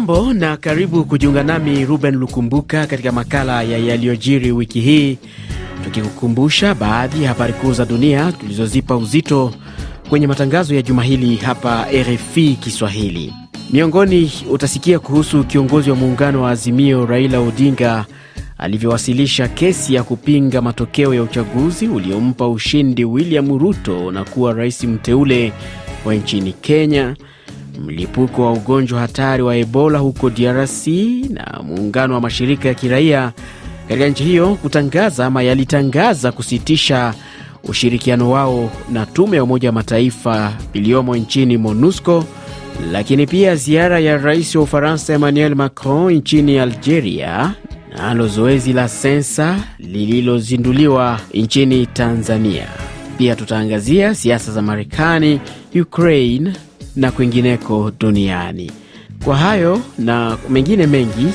Hujambo na karibu kujiunga nami Ruben Lukumbuka katika makala ya yaliyojiri wiki hii, tukikukumbusha baadhi ya habari kuu za dunia tulizozipa uzito kwenye matangazo ya juma hili hapa RFI Kiswahili. Miongoni utasikia kuhusu kiongozi wa muungano wa Azimio Raila Odinga alivyowasilisha kesi ya kupinga matokeo ya uchaguzi uliompa ushindi William Ruto na kuwa rais mteule wa nchini Kenya, mlipuko wa ugonjwa hatari wa Ebola huko DRC na muungano wa mashirika ya kiraia katika nchi hiyo kutangaza ama yalitangaza kusitisha ushirikiano wao na tume ya Umoja wa Mataifa iliyomo nchini MONUSCO, lakini pia ziara ya rais wa Ufaransa Emmanuel Macron nchini Algeria nalo zoezi la sensa lililozinduliwa nchini Tanzania. Pia tutaangazia siasa za Marekani, Ukraine na kwingineko duniani. Kwa hayo na mengine mengi,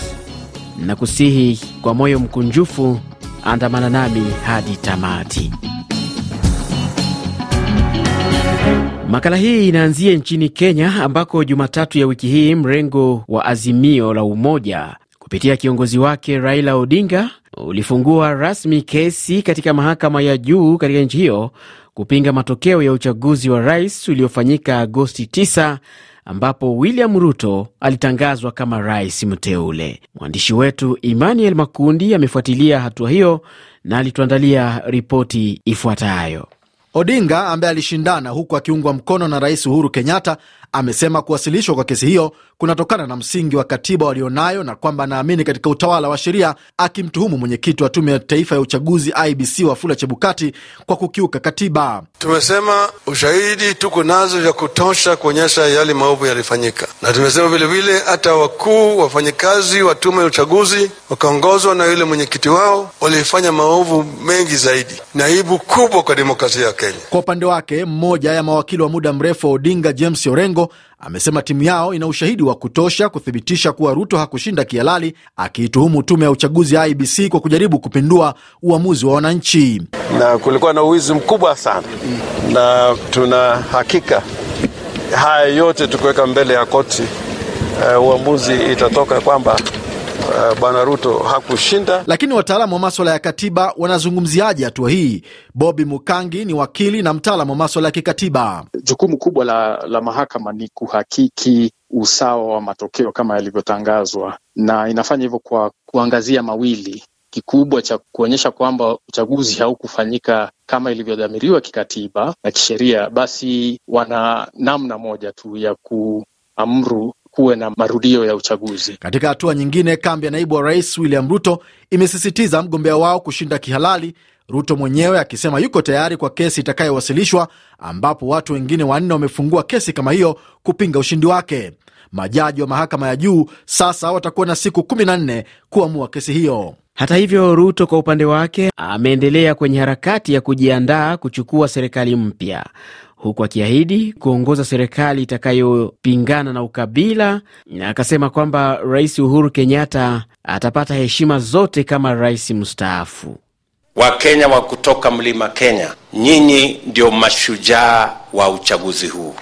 na kusihi kwa moyo mkunjufu, andamana nami hadi tamati. Makala hii inaanzia nchini Kenya ambako Jumatatu ya wiki hii mrengo wa Azimio la Umoja kupitia kiongozi wake Raila Odinga ulifungua rasmi kesi katika mahakama ya juu katika nchi hiyo kupinga matokeo ya uchaguzi wa rais uliofanyika Agosti 9 ambapo William Ruto alitangazwa kama rais mteule. Mwandishi wetu Emmanuel Makundi amefuatilia hatua hiyo na alituandalia ripoti ifuatayo. Odinga ambaye alishindana huku akiungwa mkono na Rais Uhuru Kenyatta amesema kuwasilishwa kwa kesi hiyo kunatokana na msingi wa katiba walionayo na kwamba anaamini katika utawala wa sheria, akimtuhumu mwenyekiti wa tume ya taifa ya uchaguzi IBC Wafula Chebukati kwa kukiuka katiba. Tumesema ushahidi tuko nazo vya kutosha kuonyesha yale maovu yalifanyika, na tumesema vilevile hata wakuu wafanyakazi wa tume ya uchaguzi wakaongozwa na yule mwenyekiti wao walifanya maovu mengi zaidi. na aibu kubwa kwa demokrasia ya Kenya. Kwa upande wake, mmoja ya mawakili wa muda mrefu wa Odinga James Orengo amesema timu yao ina ushahidi wa kutosha kuthibitisha kuwa Ruto hakushinda kihalali, akiituhumu tume ya uchaguzi ya IBC kwa kujaribu kupindua uamuzi wa wananchi. Na kulikuwa na uwizi mkubwa sana, na tuna hakika haya yote tukiweka mbele ya koti, uh, uamuzi itatoka kwamba Uh, Bwana Ruto hakushinda. Lakini wataalamu wa maswala ya katiba wanazungumziaje hatua hii? Bobi Mukangi ni wakili na mtaalamu wa maswala ya kikatiba. Jukumu kubwa la, la mahakama ni kuhakiki usawa wa matokeo kama yalivyotangazwa, na inafanya hivyo kwa kuangazia mawili kikubwa cha kuonyesha kwamba uchaguzi haukufanyika kama ilivyodhamiriwa kikatiba na kisheria, basi wana namna moja tu ya kuamuru kuwe na marudio ya uchaguzi. Katika hatua nyingine, kambi ya naibu wa rais William Ruto imesisitiza mgombea wao kushinda kihalali, Ruto mwenyewe akisema yuko tayari kwa kesi itakayowasilishwa, ambapo watu wengine wanne wamefungua kesi kama hiyo kupinga ushindi wake. Majaji wa mahakama ya juu sasa watakuwa na siku 14 kuamua kesi hiyo. Hata hivyo, Ruto kwa upande wake ameendelea kwenye harakati ya kujiandaa kuchukua serikali mpya huku akiahidi kuongoza serikali itakayopingana na ukabila, na akasema kwamba Rais Uhuru Kenyatta atapata heshima zote kama rais mstaafu. Wakenya wa kutoka mlima Kenya, nyinyi ndio mashujaa wa uchaguzi huu.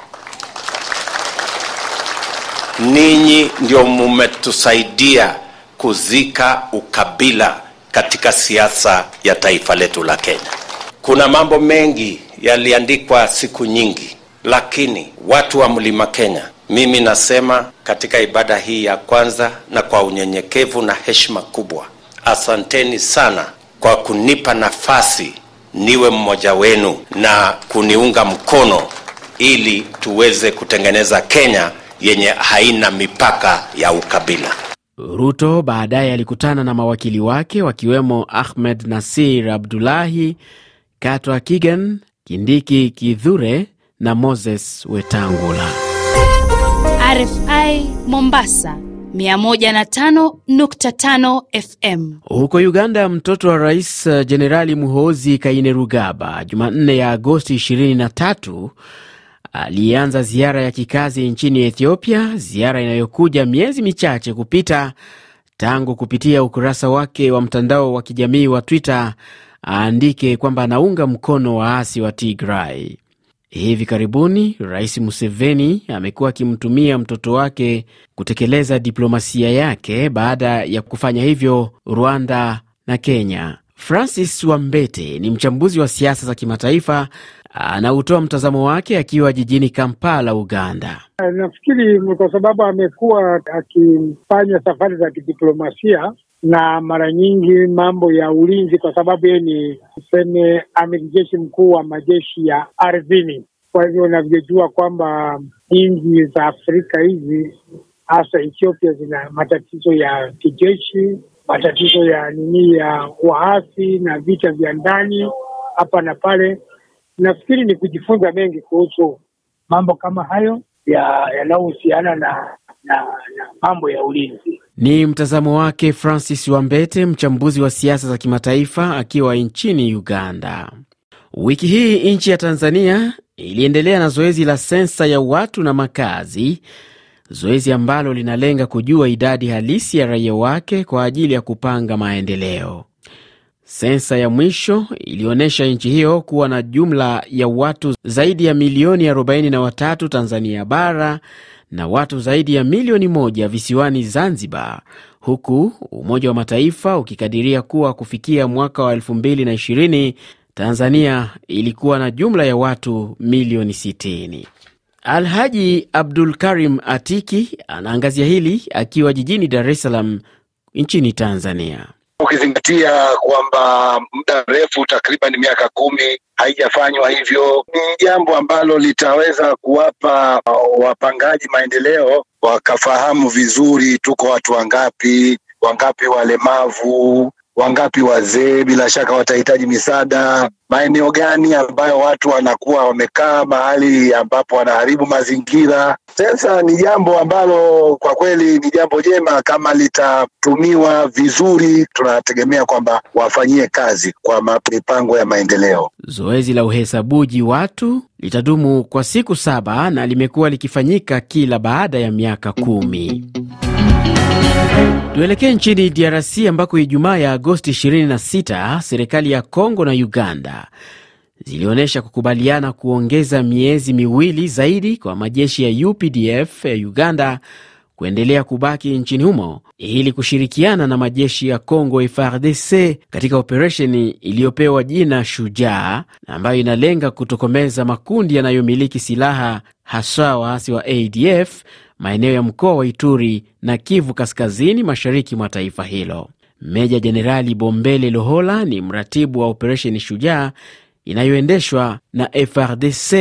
Ninyi ndio mumetusaidia kuzika ukabila katika siasa ya taifa letu la Kenya. Kuna mambo mengi yaliandikwa siku nyingi, lakini watu wa mlima Kenya, mimi nasema katika ibada hii ya kwanza na kwa unyenyekevu na heshima kubwa, asanteni sana kwa kunipa nafasi niwe mmoja wenu na kuniunga mkono ili tuweze kutengeneza Kenya yenye haina mipaka ya ukabila. Ruto baadaye alikutana na mawakili wake wakiwemo Ahmed Nasir Abdullahi, Katwa Kigen, Kindiki Kithure na Moses Wetangula. RFI Mombasa 105.5 FM. Huko Uganda, mtoto wa rais Jenerali Muhoozi Kainerugaba Jumanne ya Agosti 23 alianza ziara ya kikazi nchini Ethiopia, ziara inayokuja miezi michache kupita tangu kupitia ukurasa wake wa mtandao wa kijamii wa Twitter aandike kwamba anaunga mkono waasi wa Tigray. Hivi karibuni Rais Museveni amekuwa akimtumia mtoto wake kutekeleza diplomasia yake baada ya kufanya hivyo Rwanda na Kenya. Francis Wambete ni mchambuzi wa siasa za kimataifa, anautoa mtazamo wake akiwa jijini Kampala, Uganda. Nafikiri kwa sababu amekuwa akifanya safari za kidiplomasia na mara nyingi mambo ya ulinzi, kwa sababu yeye ni tuseme amiri jeshi mkuu wa majeshi ya ardhini. Kwa hivyo unavyojua kwamba nchi za Afrika hizi hasa Ethiopia zina matatizo ya kijeshi, matatizo ya nini ya waasi na vita vya ndani hapa na pale. Nafikiri ni kujifunza mengi kuhusu mambo kama hayo yanayohusiana na, na, na mambo ya ulinzi. Ni mtazamo wake Francis Wambete, mchambuzi wa siasa za kimataifa akiwa nchini Uganda. Wiki hii nchi ya Tanzania iliendelea na zoezi la sensa ya watu na makazi, zoezi ambalo linalenga kujua idadi halisi ya raia wake kwa ajili ya kupanga maendeleo. Sensa ya mwisho ilionyesha nchi hiyo kuwa na jumla ya watu zaidi ya milioni 43 Tanzania bara na watu zaidi ya milioni moja visiwani Zanzibar, huku Umoja wa Mataifa ukikadiria kuwa kufikia mwaka wa 2020 Tanzania ilikuwa na jumla ya watu milioni 60. Alhaji Abdul Karim Atiki anaangazia hili akiwa jijini Dar es Salaam nchini Tanzania. Ukizingatia kwamba muda mrefu takriban miaka kumi haijafanywa hivyo, ni jambo ambalo litaweza kuwapa wapangaji maendeleo wakafahamu vizuri tuko watu wangapi, wangapi walemavu, wangapi wazee, bila shaka watahitaji misaada, maeneo gani ambayo watu wanakuwa wamekaa mahali ambapo wanaharibu mazingira. Sasa ni jambo ambalo kwa kweli ni jambo jema, kama litatumiwa vizuri, tunategemea kwamba wafanyie kazi kwa mipango ya maendeleo. Zoezi la uhesabuji watu litadumu kwa siku saba na limekuwa likifanyika kila baada ya miaka kumi. Tuelekee nchini DRC ambako Ijumaa ya Agosti 26 serikali ya Kongo na Uganda zilionyesha kukubaliana kuongeza miezi miwili zaidi kwa majeshi ya UPDF ya Uganda kuendelea kubaki nchini humo ili kushirikiana na majeshi ya Congo FARDC katika operesheni iliyopewa jina Shujaa ambayo inalenga kutokomeza makundi yanayomiliki silaha haswa waasi wa ADF maeneo ya mkoa wa Ituri na Kivu kaskazini mashariki mwa taifa hilo. Meja Jenerali Bombele Lohola ni mratibu wa operesheni Shujaa inayoendeshwa na FRDC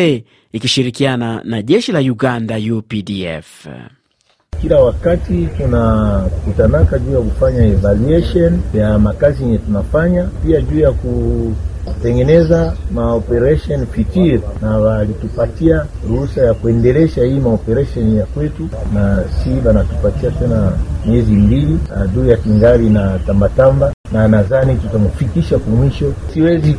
ikishirikiana na jeshi la Uganda UPDF. Kila wakati tunakutanaka juu ya kufanya evaluation ya makazi yenye tunafanya, pia juu ya kutengeneza maoperation Fitir na walitupatia ruhusa ya kuendelesha hii maoperation ya kwetu, na si banatupatia tena miezi mbili. Adui ya kingali na tambatamba na nadhani tutamfikisha kumwisho. Siwezi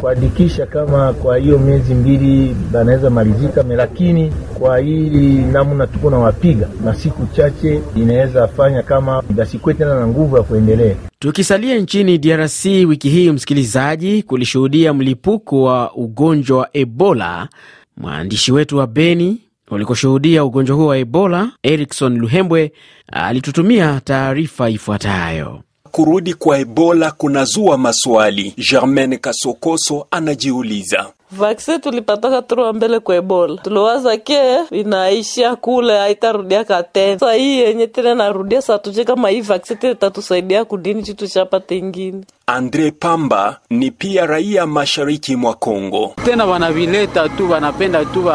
kuadikisha kama kwa hiyo miezi mbili banaweza malizika, lakini kwa hili namna tuko na wapiga na siku chache inaweza fanya kama basikwe tena na nguvu ya kuendelea. Tukisalia nchini DRC, wiki hii msikilizaji, kulishuhudia mlipuko wa ugonjwa wa Ebola. Mwandishi wetu wa Beni ulikoshuhudia ugonjwa huo wa Ebola, Erikson Luhembwe alitutumia taarifa ifuatayo. Kurudi kwa Ebola kunazua maswali. Germaine Kasokoso anajiuliza. Vaksin tulipataka turua mbele kwa Ebola, tuliwaza ke inaisha kule, haitarudiaka tena. Sa hii yenye tena narudia, sa kama hii vaksi tena tatusaidia kudini chitu chapata ingine. Andre Pamba ni pia raia mashariki mwa Kongo. Tena wanavileta tu, wanapenda tu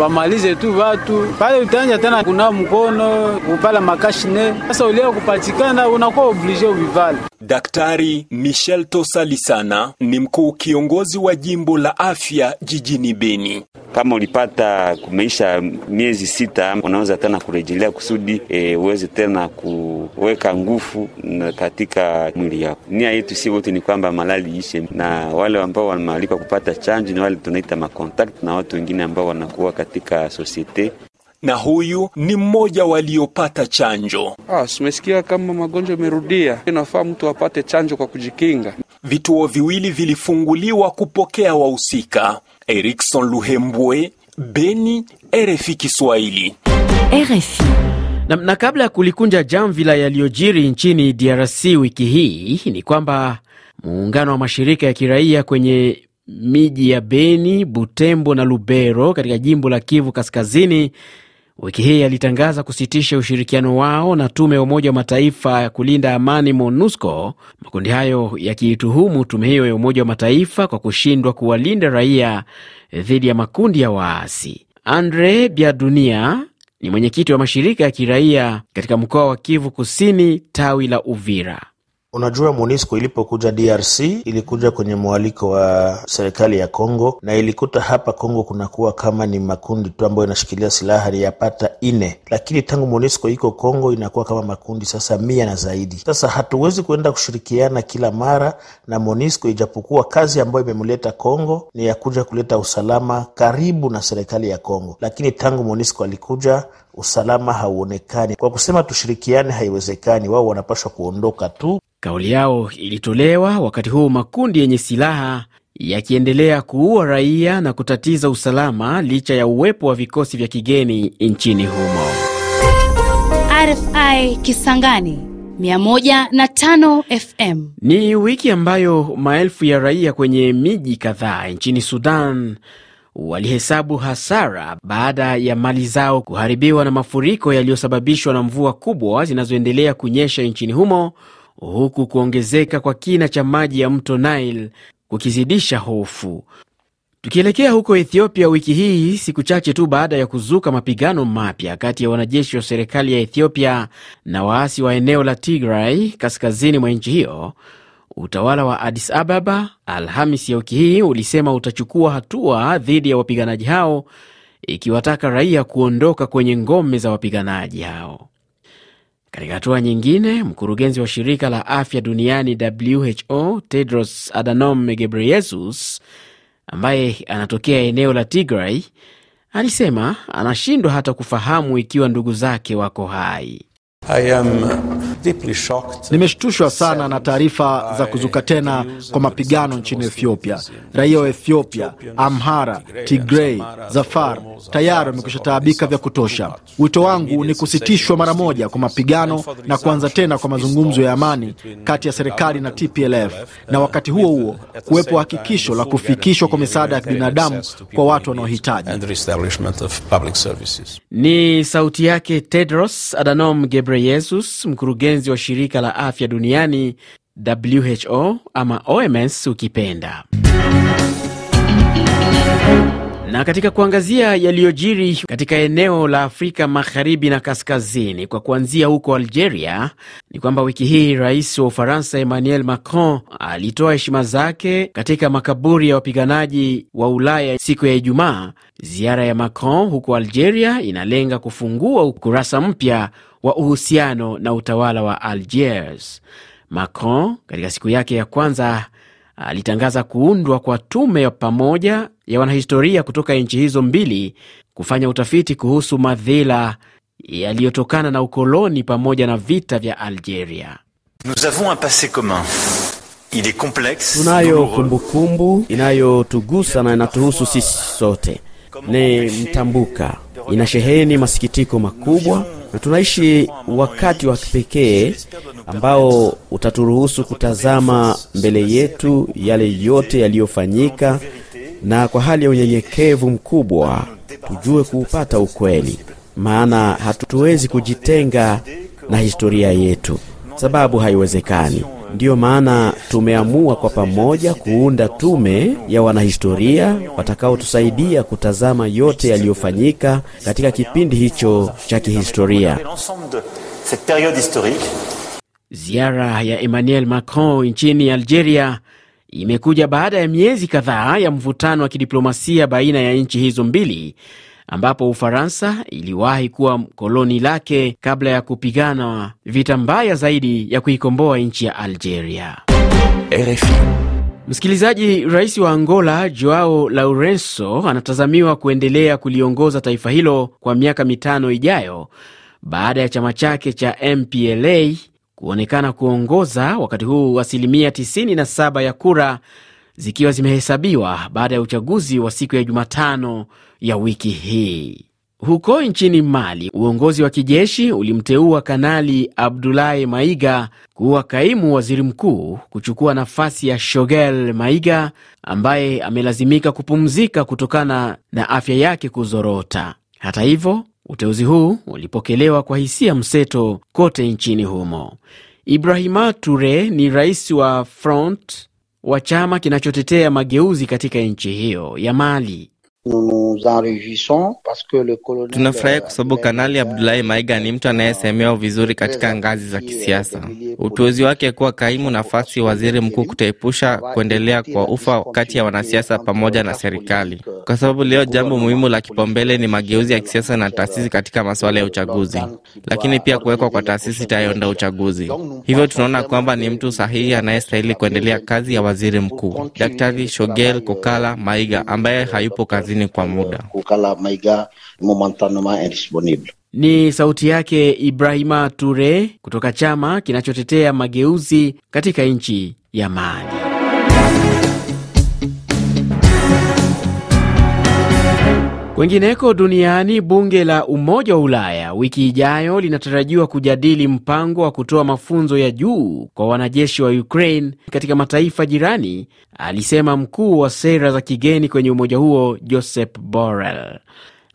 wamalize tu watu pale, utaanja tena kuna mkono kupala makashine. Sasa ulio kupatikana unakuwa oblige uvivale. Daktari Michel Tosalisana ni mkuu kiongozi wa jimbo la afya jijini Beni. Kama ulipata kumeisha miezi sita, unaweza tena kurejelea kusudi e, uweze tena kuweka nguvu katika mwili yako. Nia yetu si wote ni kwamba malali ishe, na wale ambao wanaalikwa kupata chanjo ni wale tunaita makontakt na watu wengine ambao wanakuwa katika sosiete na huyu ni mmoja waliopata chanjo. Ah, tumesikia kama magonjwa imerudia, inafaa mtu apate chanjo kwa kujikinga. Vituo viwili vilifunguliwa kupokea wahusika. Erikson Luhembwe, Beni, RFI Kiswahili. RFI. Na, na kabla ya kulikunja jamvi la yaliyojiri nchini DRC wiki hii ni kwamba muungano wa mashirika ya kiraia kwenye miji ya Beni, Butembo na Lubero katika jimbo la Kivu Kaskazini wiki hii alitangaza kusitisha ushirikiano wao na tume ya Umoja wa Mataifa ya kulinda amani MONUSCO, makundi hayo yakiituhumu tume hiyo ya Umoja wa Mataifa kwa kushindwa kuwalinda raia dhidi ya makundi ya waasi. Andre Biadunia ni mwenyekiti wa mashirika ya kiraia katika mkoa wa Kivu Kusini, tawi la Uvira. Unajua, MONUSCO ilipokuja DRC ilikuja kwenye mwaliko wa serikali ya Congo na ilikuta hapa Congo kunakuwa kama ni makundi tu ambayo inashikilia silaha yapata ine, lakini tangu MONUSCO iko Congo inakuwa kama makundi sasa mia na zaidi. Sasa hatuwezi kuenda kushirikiana kila mara na MONUSCO, ijapokuwa kazi ambayo imemleta Congo ni ya kuja kuleta usalama karibu na serikali ya Congo, lakini tangu MONUSCO alikuja usalama hauonekani. Kwa kusema tushirikiane, haiwezekani. Wao wanapaswa kuondoka tu. Kauli yao ilitolewa wakati huu makundi yenye silaha yakiendelea kuua raia na kutatiza usalama licha ya uwepo wa vikosi vya kigeni nchini humo. RFI Kisangani 105 FM. Ni wiki ambayo maelfu ya raia kwenye miji kadhaa nchini Sudan walihesabu hasara baada ya mali zao kuharibiwa na mafuriko yaliyosababishwa na mvua kubwa zinazoendelea kunyesha nchini humo huku kuongezeka kwa kina cha maji ya mto Nile kukizidisha hofu. Tukielekea huko Ethiopia wiki hii, siku chache tu baada ya kuzuka mapigano mapya kati ya wanajeshi wa serikali ya Ethiopia na waasi wa eneo la Tigray kaskazini mwa nchi hiyo, utawala wa Addis Ababa Alhamis ya wiki hii ulisema utachukua hatua dhidi ya wapiganaji hao, ikiwataka raia kuondoka kwenye ngome za wapiganaji hao. Katika hatua nyingine, mkurugenzi wa shirika la afya duniani WHO Tedros Adhanom Ghebreyesus ambaye anatokea eneo la Tigray alisema anashindwa hata kufahamu ikiwa ndugu zake wako hai. Nimeshtushwa sana na taarifa za kuzuka tena kwa mapigano nchini Ethiopia. Raia wa Ethiopia, Amhara, Tigrei, Zafar tayari wamekwisha taabika vya kutosha. Wito wangu ni kusitishwa mara moja kwa mapigano na kuanza tena kwa mazungumzo ya amani kati ya serikali na TPLF, na wakati huo huo kuwepo hakikisho la kufikishwa kwa misaada ya kibinadamu kwa watu wanaohitaji. Ni sauti yake Tedros Adhanom Ghebreyesus, mkurugenzi wa shirika la afya duniani WHO ama OMS ukipenda. Na katika kuangazia yaliyojiri katika eneo la Afrika magharibi na kaskazini, kwa kuanzia huko Algeria, ni kwamba wiki hii rais wa Ufaransa Emmanuel Macron alitoa heshima zake katika makaburi ya wapiganaji wa Ulaya siku ya Ijumaa. Ziara ya Macron huko Algeria inalenga kufungua ukurasa mpya wa uhusiano na utawala wa Algiers. Macron katika siku yake ya kwanza alitangaza kuundwa kwa tume ya pamoja ya wanahistoria kutoka nchi hizo mbili kufanya utafiti kuhusu madhila yaliyotokana na ukoloni pamoja na vita vya Algeria. Nous avons un passé commun. Il est complexe, Tunayo kumbukumbu inayotugusa na inatuhusu sisi sote, ni mtambuka, ina sheheni masikitiko makubwa, na tunaishi wakati wa kipekee ambao utaturuhusu kutazama mbele yetu yale yote yaliyofanyika, na kwa hali ya unyenyekevu mkubwa tujue kuupata ukweli, maana hatuwezi kujitenga na historia yetu, sababu haiwezekani. Ndiyo maana tumeamua kwa pamoja kuunda tume ya wanahistoria watakaotusaidia kutazama yote yaliyofanyika katika kipindi hicho cha kihistoria. Ziara ya Emmanuel Macron nchini Algeria imekuja baada ya miezi kadhaa ya mvutano wa kidiplomasia baina ya nchi hizo mbili, ambapo Ufaransa iliwahi kuwa koloni lake kabla ya kupigana vita mbaya zaidi ya kuikomboa nchi ya Algeria. RFI. Msikilizaji, rais wa Angola Joao Lourenco anatazamiwa kuendelea kuliongoza taifa hilo kwa miaka mitano ijayo baada ya chama chake cha MPLA kuonekana kuongoza wakati huu asilimia 97 ya kura zikiwa zimehesabiwa baada ya uchaguzi wa siku ya Jumatano ya wiki hii. Huko nchini Mali, uongozi wa kijeshi ulimteua Kanali Abdulahi Maiga kuwa kaimu waziri mkuu kuchukua nafasi ya Shogel Maiga ambaye amelazimika kupumzika kutokana na afya yake kuzorota. Hata hivyo, uteuzi huu ulipokelewa kwa hisia mseto kote nchini humo. Ibrahima Ture ni rais wa Front wa chama kinachotetea mageuzi katika nchi hiyo ya Mali. Tunafurahi kwa sababu Kanali Abdulahi Maiga ni mtu anayesemewa vizuri katika ngazi za kisiasa. Uteuzi wake kuwa kaimu nafasi waziri mkuu kutaepusha kuendelea kwa ufa kati ya wanasiasa pamoja na serikali, kwa sababu leo jambo muhimu la kipaumbele ni mageuzi ya kisiasa na taasisi katika masuala ya uchaguzi, lakini pia kuwekwa kwa taasisi itayoenda uchaguzi. Hivyo tunaona kwamba ni mtu sahihi anayestahili kuendelea kazi ya waziri mkuu, Daktari Shogel Kokala Maiga ambaye hayupo kazini kwa muda. Ni sauti yake Ibrahima Ture kutoka chama kinachotetea mageuzi katika nchi ya Mali. Kwengineko duniani, bunge la Umoja wa Ulaya wiki ijayo linatarajiwa kujadili mpango wa kutoa mafunzo ya juu kwa wanajeshi wa Ukraine katika mataifa jirani, alisema mkuu wa sera za kigeni kwenye umoja huo Josep Borrell.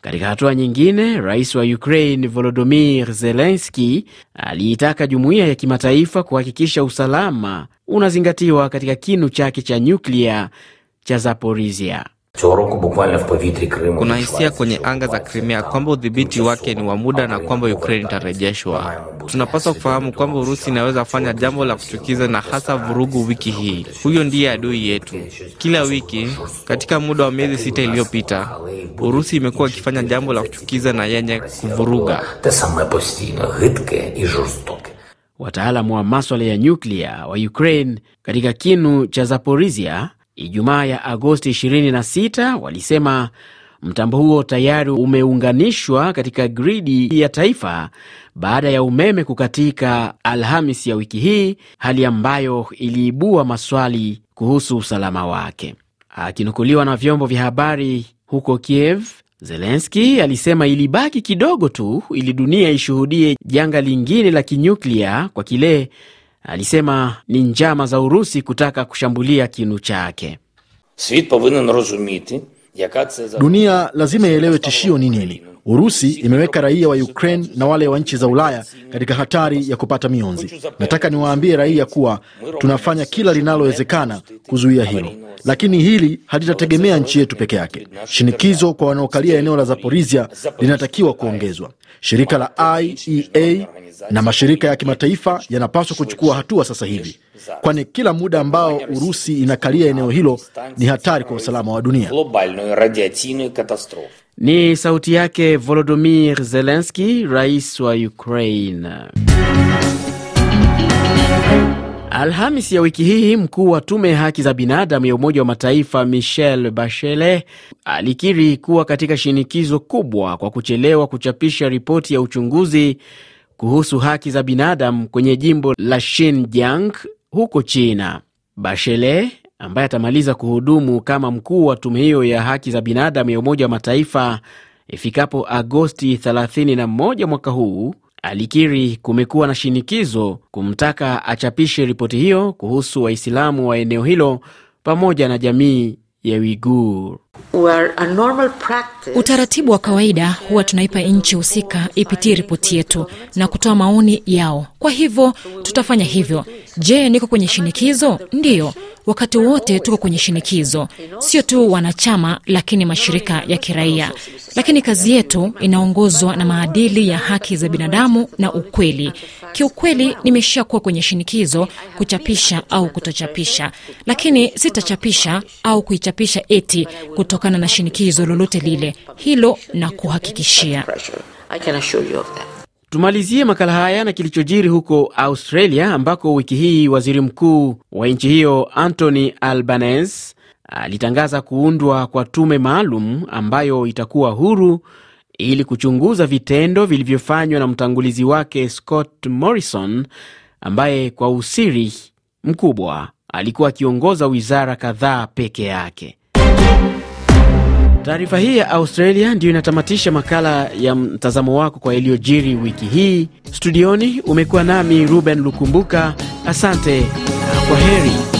Katika hatua nyingine, rais wa Ukraine Volodymyr Zelensky aliitaka jumuiya ya kimataifa kuhakikisha usalama unazingatiwa katika kinu chake cha nyuklia cha Zaporizhia. Kuna hisia kwenye anga za Crimea kwamba udhibiti wake ni wa muda na kwamba Ukraine itarejeshwa. Tunapaswa kufahamu kwamba Urusi inaweza fanya jambo la kuchukiza na hasa vurugu wiki hii. Huyo ndiye adui yetu. Kila wiki katika muda wa miezi sita iliyopita, Urusi imekuwa ikifanya jambo la kuchukiza na yenye kuvuruga. Wataalamu wa maswala ya nyuklia wa Ukraine katika kinu cha Zaporizhia Ijumaa ya Agosti 26 walisema mtambo huo tayari umeunganishwa katika gridi ya taifa baada ya umeme kukatika Alhamis ya wiki hii, hali ambayo iliibua maswali kuhusu usalama wake. Akinukuliwa na vyombo vya habari huko Kiev, Zelenski alisema ilibaki kidogo tu ili dunia ishuhudie janga lingine la kinyuklia kwa kile alisema ni njama za Urusi kutaka kushambulia kinu chake. Dunia lazima ielewe tishio ni nini. Urusi imeweka raia wa Ukraine na wale wa nchi za Ulaya katika hatari ya kupata mionzi. Nataka niwaambie raia kuwa tunafanya kila linalowezekana kuzuia hilo, lakini hili halitategemea nchi yetu peke yake. Shinikizo kwa wanaokalia eneo la Zaporizhia linatakiwa kuongezwa. Shirika la IEA na mashirika ya kimataifa yanapaswa kuchukua hatua sasa hivi, kwani kila muda ambao Urusi inakalia eneo hilo ni hatari kwa usalama wa dunia. Ni sauti yake Volodymyr Zelensky, rais wa Ukraine. Alhamis ya wiki hii mkuu wa tume ya haki za binadamu ya Umoja wa Mataifa Michelle Bachelet alikiri kuwa katika shinikizo kubwa kwa kuchelewa kuchapisha ripoti ya uchunguzi kuhusu haki za binadamu kwenye jimbo la Xinjiang huko China. Bachelet ambaye atamaliza kuhudumu kama mkuu wa tume hiyo ya haki za binadamu ya Umoja wa Mataifa ifikapo Agosti 31 mwaka huu, alikiri kumekuwa na shinikizo kumtaka achapishe ripoti hiyo kuhusu Waislamu wa eneo hilo pamoja na jamii ya Uigur. Utaratibu wa kawaida huwa tunaipa nchi husika ipitie ripoti yetu na kutoa maoni yao. Kwa hivyo tutafanya hivyo. Je, niko kwenye shinikizo? Ndiyo, wakati wote tuko kwenye shinikizo, sio tu wanachama, lakini mashirika ya kiraia. Lakini kazi yetu inaongozwa na maadili ya haki za binadamu na ukweli. Kiukweli, nimeshakuwa kwenye shinikizo kuchapisha au kutochapisha, lakini sitachapisha au kuichapisha eti kutokana na shinikizo lolote lile. Hilo na kuhakikishia. Tumalizie makala haya na kilichojiri huko Australia, ambako wiki hii waziri mkuu wa nchi hiyo Anthony Albanese alitangaza kuundwa kwa tume maalum ambayo itakuwa huru ili kuchunguza vitendo vilivyofanywa na mtangulizi wake Scott Morrison ambaye kwa usiri mkubwa alikuwa akiongoza wizara kadhaa peke yake. Taarifa hii ya Australia ndiyo inatamatisha makala ya mtazamo wako kwa yaliyojiri wiki hii. Studioni umekuwa nami Ruben Lukumbuka. Asante na kwa heri.